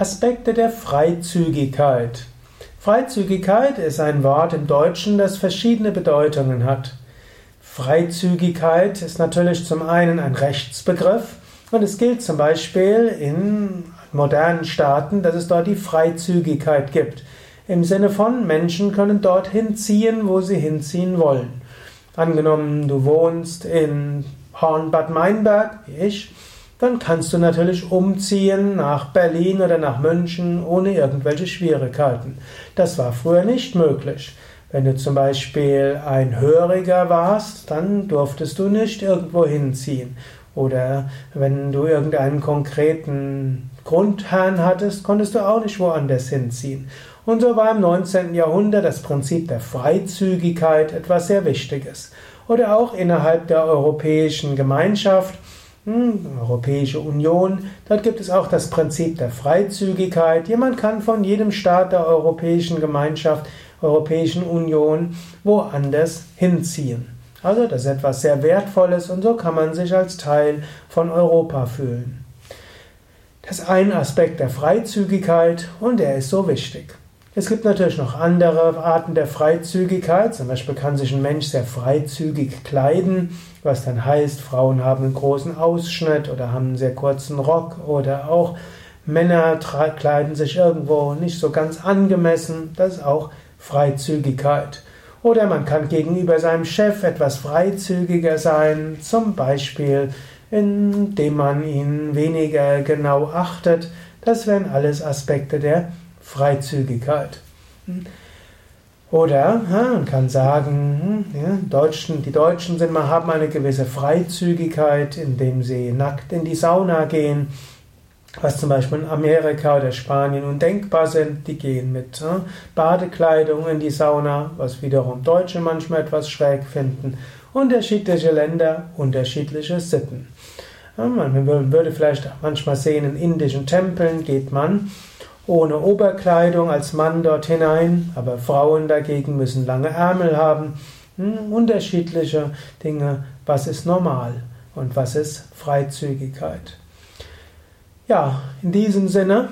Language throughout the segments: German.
Aspekte der Freizügigkeit. Freizügigkeit ist ein Wort im Deutschen, das verschiedene Bedeutungen hat. Freizügigkeit ist natürlich zum einen ein Rechtsbegriff und es gilt zum Beispiel in modernen Staaten, dass es dort die Freizügigkeit gibt. Im Sinne von Menschen können dorthin ziehen, wo sie hinziehen wollen. Angenommen, du wohnst in Hornbad Meinberg, wie ich, dann kannst du natürlich umziehen nach Berlin oder nach München ohne irgendwelche Schwierigkeiten. Das war früher nicht möglich. Wenn du zum Beispiel ein Höriger warst, dann durftest du nicht irgendwo hinziehen. Oder wenn du irgendeinen konkreten Grundherrn hattest, konntest du auch nicht woanders hinziehen. Und so war im 19. Jahrhundert das Prinzip der Freizügigkeit etwas sehr Wichtiges. Oder auch innerhalb der Europäischen Gemeinschaft Europäische Union, dort gibt es auch das Prinzip der Freizügigkeit. Jemand kann von jedem Staat der Europäischen Gemeinschaft, Europäischen Union woanders hinziehen. Also das ist etwas sehr Wertvolles und so kann man sich als Teil von Europa fühlen. Das ist ein Aspekt der Freizügigkeit und der ist so wichtig. Es gibt natürlich noch andere Arten der Freizügigkeit. Zum Beispiel kann sich ein Mensch sehr freizügig kleiden was dann heißt, Frauen haben einen großen Ausschnitt oder haben einen sehr kurzen Rock oder auch Männer kleiden sich irgendwo nicht so ganz angemessen, das ist auch Freizügigkeit. Oder man kann gegenüber seinem Chef etwas freizügiger sein, zum Beispiel indem man ihn weniger genau achtet. Das wären alles Aspekte der Freizügigkeit. Oder man kann sagen, hm, ja, Deutschen, die Deutschen sind, haben eine gewisse Freizügigkeit, indem sie nackt in die Sauna gehen, was zum Beispiel in Amerika oder Spanien undenkbar sind. Die gehen mit ja, Badekleidung in die Sauna, was wiederum Deutsche manchmal etwas schräg finden. Unterschiedliche Länder, unterschiedliche Sitten. Ja, man würde vielleicht manchmal sehen, in indischen Tempeln geht man ohne Oberkleidung als Mann dort hinein, aber Frauen dagegen müssen lange Ärmel haben. Hm, unterschiedliche Dinge, was ist normal und was ist Freizügigkeit. Ja, in diesem Sinne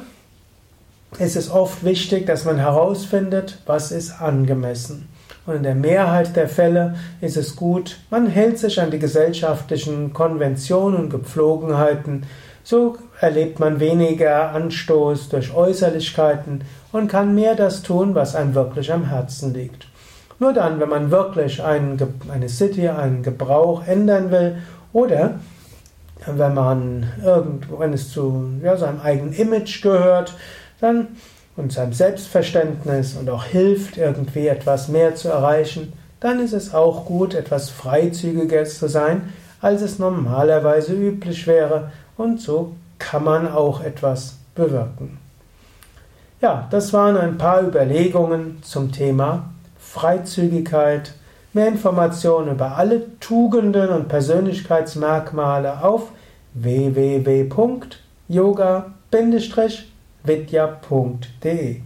ist es oft wichtig, dass man herausfindet, was ist angemessen. Und in der Mehrheit der Fälle ist es gut, man hält sich an die gesellschaftlichen Konventionen und Gepflogenheiten, so erlebt man weniger Anstoß durch Äußerlichkeiten und kann mehr das tun, was einem wirklich am Herzen liegt. Nur dann, wenn man wirklich einen, eine City, einen Gebrauch ändern will oder wenn man irgendwo, wenn es zu ja, seinem eigenen Image gehört, dann und seinem Selbstverständnis und auch hilft, irgendwie etwas mehr zu erreichen, dann ist es auch gut, etwas freizügiger zu sein, als es normalerweise üblich wäre und so kann man auch etwas bewirken. Ja, das waren ein paar Überlegungen zum Thema Freizügigkeit. Mehr Informationen über alle Tugenden und Persönlichkeitsmerkmale auf www.yoga-vidya.de